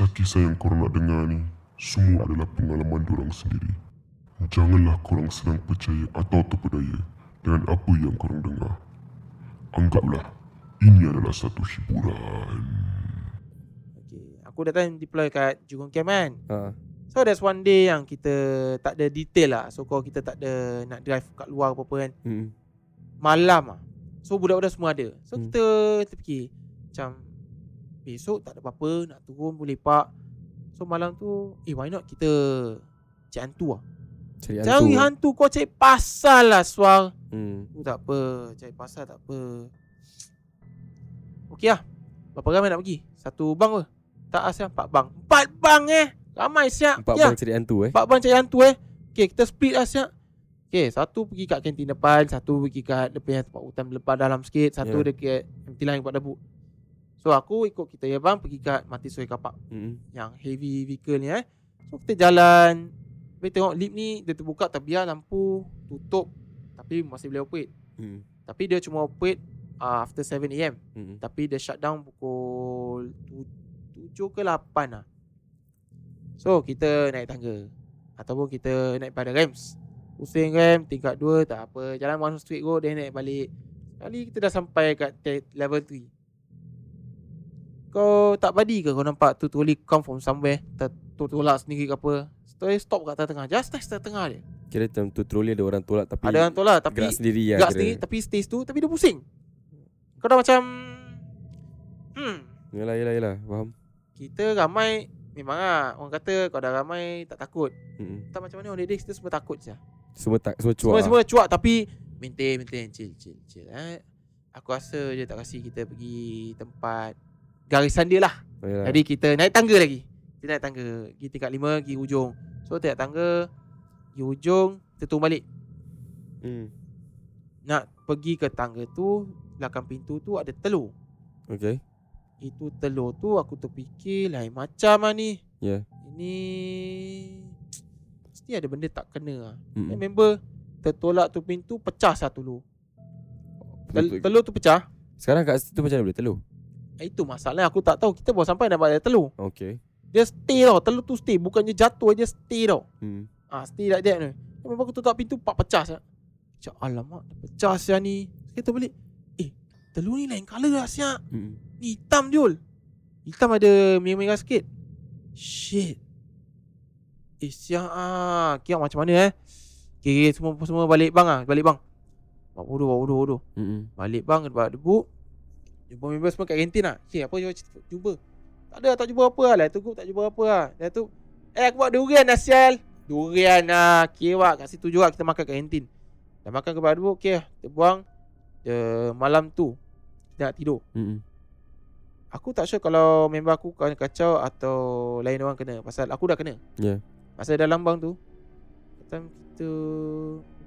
Kisah-kisah yang korang nak dengar ni Semua adalah pengalaman diorang sendiri Janganlah korang senang percaya atau terpedaya Dengan apa yang korang dengar Anggaplah Ini adalah satu hiburan Okay. Aku dah time deploy kat Jurong Camp kan. Ha. So there's one day yang kita tak ada detail lah. So kalau kita tak ada nak drive kat luar apa-apa kan. Hmm. Malam lah. So budak-budak semua ada. So Hmm. kita terfikir macam besok tak ada apa-apa nak turun boleh pak. So malam tu eh why not kita cari hantu lah. Cari Cari hantu kau cari pasal lah suar. Hmm. Tu tak apa. Cari pasal tak apa. Okey lah. Berapa ramai nak pergi? Satu bang ke? Tak asal empat bang. Empat bang eh. Ramai siap. Empat ya. bang cari hantu eh. Empat bang cari hantu eh. Okay kita split lah siap. Okay satu pergi kat kantin depan. Satu pergi kat depan tempat hutan lepas dalam sikit. Satu Ya. dekat MT line buat debu. So aku ikut kita ya bang pergi kat Mati Soy Kapak. Hmm. Yang heavy vehicle ni eh. So kita jalan. Tapi tengok lift ni dia terbuka terbiar lampu tutup. Tapi masih boleh operate. Hmm. Tapi dia cuma operate uh, after 7am. Hmm. Tapi dia shutdown pukul tu- 7 ke 8 lah. So kita naik tangga. Ataupun kita naik pada ramps. Pusing rem tingkat 2 tak apa. Jalan one straight go dia naik balik. Kali kita dah sampai kat level 3. Kau tak badi ke kau nampak tu trolley come from somewhere ter- Tolak sendiri ke apa Story stop kat tengah-tengah Just nice tengah dia Kira macam tu trolley ada orang tolak tapi Ada orang tolak tapi gerak sendiri lah Gerak sendiri Tapi stage tu Tapi dia pusing Kau dah macam Hmm Yalah yalah yalah faham. Kita ramai Memang lah Orang kata Kau dah ramai Tak takut Hmm. Tak macam mana On the day kita semua takut je Semua tak semua cuak. Semua lah. semua cuak Tapi Maintain maintain Chill chill chill eh. Aku rasa je tak kasi kita pergi Tempat Garisan dia lah yalah. Jadi kita naik tangga lagi Kita naik tangga Pergi tingkat 5 Pergi hujung So naik tangga Pergi hujung Kita turun balik Hmm. Nak pergi ke tangga tu Belakang pintu tu ada telur Okay. Itu telur tu aku terfikir lain macam lah ni Ya. Ini Mesti ada benda tak kena lah Hmm. Remember Tertolak tu pintu Pecah satu telur Tel-. Telur tu pecah Sekarang kat situ macam mana boleh telur? Itu masalahnya Aku tak tahu. Kita baru sampai dapat ada telur. Okay. Dia stay tau. Telur tu stay Bukannya jatuh Dia stay tau. Hmm. Ah, stay like that ni. Memang aku tutup pintu Pak pecah siap Cak alamak Dah pecah siap ni. Kita balik Eh Telur ni lain colour lah siap Hmm. Ni hitam Jul. Hitam ada merah-merah sikit. Shit. Eh siap ah. Kira macam mana eh? Okay, okay semua semua balik bang ah. Balik bang. Buat bodoh buat bodoh bodoh Hmm. Balik bang Buat debu Jumpa member semua kat kantin lah. Okay apa jumpa, jumpa. Tak ada tak jumpa apa lah. Lah tu tak jumpa apa lah. Dah tu Eh aku buat durian lah sial. Durian lah. Okay wak kat situ juga Kita makan kat kantin. Dah makan ke debu Okay Kita buang. The, Malam tu Kita nak tidur. Hmm. Aku tak sure kalau member aku kena kacau atau lain orang kena. Pasal aku dah kena. Ya. Pasal dalam bang tu time kita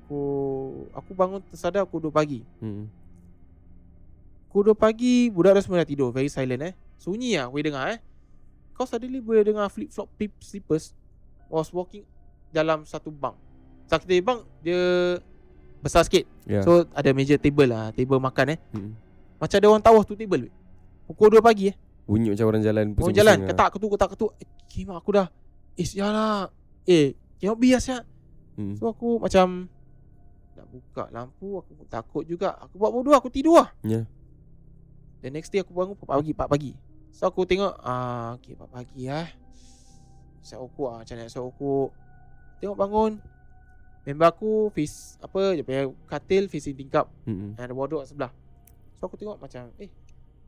pukul aku bangun tersadar pukul 2 pagi. Hmm. Pukul 2 pagi budak dah semua dah tidur, very silent eh. Sunyi ah boleh dengar eh. Kau suddenly boleh dengar flip flop flip slippers was walking dalam satu bang. So kita bang dia besar sikit. Ya. So ada meja table lah, table makan eh. Hmm. Macam ada orang tawaf tu table. Pukul 2 pagi eh. Bunyi macam orang jalan Orang jalan lah. ketak ketuk ketak ketuk. Eh, kimak aku dah. Eh sialah. Eh, cannot be siap. Hmm. So aku macam nak buka lampu aku takut juga. Aku buat bodoh aku tidur lah. Ya. The next day aku bangun 4 pagi 4 pagi. So aku tengok ah okey 4 pagi ah. Saya okok ah macam nak saya okok. Tengok bangun. Member aku face apa dia punya katil facing tingkap Hmm. dan ada wardrobe kat sebelah. So aku tengok macam eh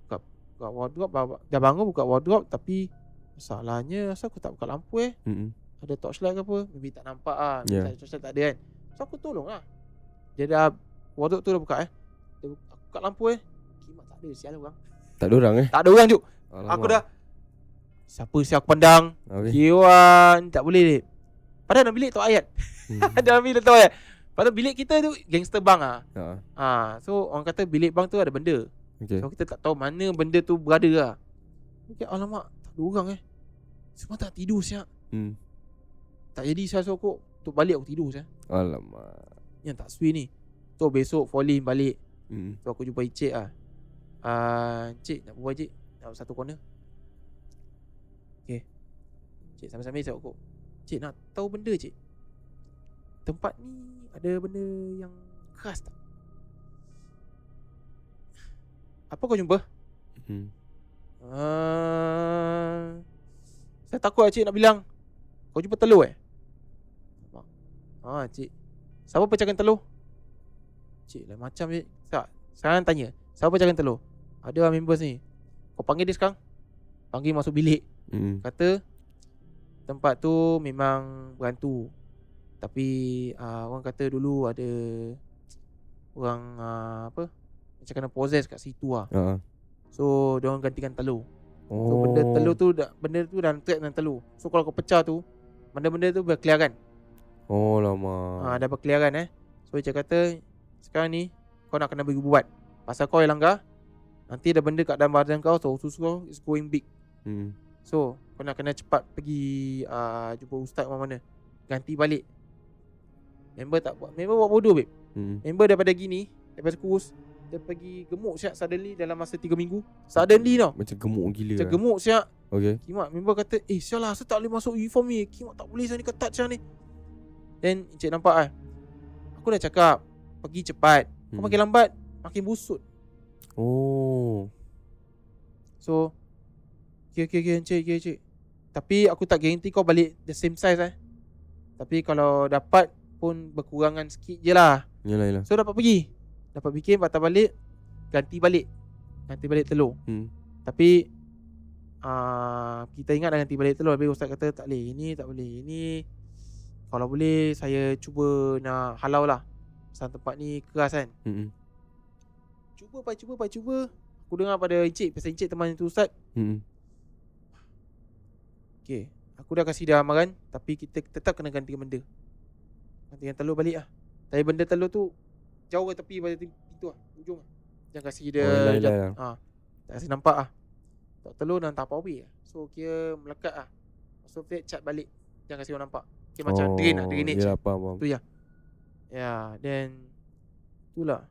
buka buka wardrobe dah bangun buka wardrobe tapi masalahnya asal aku tak buka lampu eh. Hmm. Ada torchlight ke apa Maybe tak nampak ah. Ya. Yeah. Torchlight tak ada kan So aku tolong lah Dia dah Wardrobe tu dah buka eh Dia buka, Aku buka lampu eh tak ada sial orang Tak ada orang eh? Tak ada orang Juk. Aku dah Siapa si aku pandang Okay. Kiwan Tak boleh dek Padahal dalam bilik tu ayat Hmm. Dalam bilik tu ayat Padahal bilik kita tu Gangster bang ah. Ha. ah. So orang kata bilik bang tu ada benda Okay. So kita tak tahu mana benda tu berada lah Okay alamak Tak ada orang eh Semua tak tidur siap Hmm. Tak jadi sial so aku Untuk balik aku tidur siap Alamak. Yang tak sui ni So besok falling balik Hmm. So aku jumpa Encik lah uh, Encik nak buat Encik Nak satu corner Okay Cik sambil-sambil isap rokok Cik nak tahu benda cik Tempat ni Ada benda yang Keras tak Apa kau jumpa hmm. Uh, saya takut lah cik nak bilang Kau jumpa telur eh Ha cik Siapa pecahkan telur Cik lah macam cik Tak Sekarang tanya Siapa pecahkan telur Ada lah members ni. Kau panggil dia sekarang. Panggil masuk bilik. Hmm. Kata Tempat tu memang Berantu. Tapi uh, Orang kata dulu ada Orang uh, Apa Macam kena possess kat situ lah. Ha. So dia orang gantikan telur. Oh. So benda telur tu dah, Benda tu dalam trap dalam telur. So kalau kau pecah tu Benda-benda tu berkeliaran. Oh lama. ha, Dah berkeliaran eh. So dia kata Sekarang ni Kau nak kena bagi buat Pasal kau yang langgar Nanti ada benda kat dalam badan kau So usus kau is going big Hmm. So kau nak kena cepat pergi uh, Jumpa ustaz mana-mana Ganti balik Member tak buat Member buat bodoh babe Hmm. Member daripada gini Daripada kurus Dia pergi gemuk siap suddenly Dalam masa 3 minggu Suddenly tau Macam gemuk gila. Macam lah. gemuk siap Okay. Kimak member kata Eh sial lah Saya tak boleh masuk uniform ni Kimak tak boleh saya ni ketat sial ni Then Encik nampak kan Aku dah cakap Pergi cepat Kau Hmm. makin lambat Makin busut Oh. So Okay okay okay Encik okay, Encik. Tapi aku tak guarantee kau balik The same size eh. Tapi kalau dapat Pun berkurangan sikit je lah. Yalah yalah. So dapat pergi. Dapat bikin patah balik Ganti balik. Ganti balik telur. Hmm. Tapi uh, Kita ingat dah ganti balik telur. Habis ustaz kata tak boleh Ini tak boleh Ini. Kalau boleh Saya cuba nak halau lah. Pasal tempat ni keras kan. Hmm. Cuba pai cuba pai cuba. Aku dengar pada encik Pasal encik teman itu ustaz. Hmm. Okay Aku dah kasih dia amaran Tapi kita tetap kena ganti benda. Gantikan telur balik lah. Tapi benda telur tu Jauh ke tepi pada pintu lah Ujung lah. Jangan kasih dia Oh, lah. ha, Tak kasih nampak lah. Tak telur dan tak away lah So kira melekat lah. So dia cat balik. Jangan kasih orang nampak. Kira macam drain lah Drainage. faham, faham. Tu ya Ya Then Itulah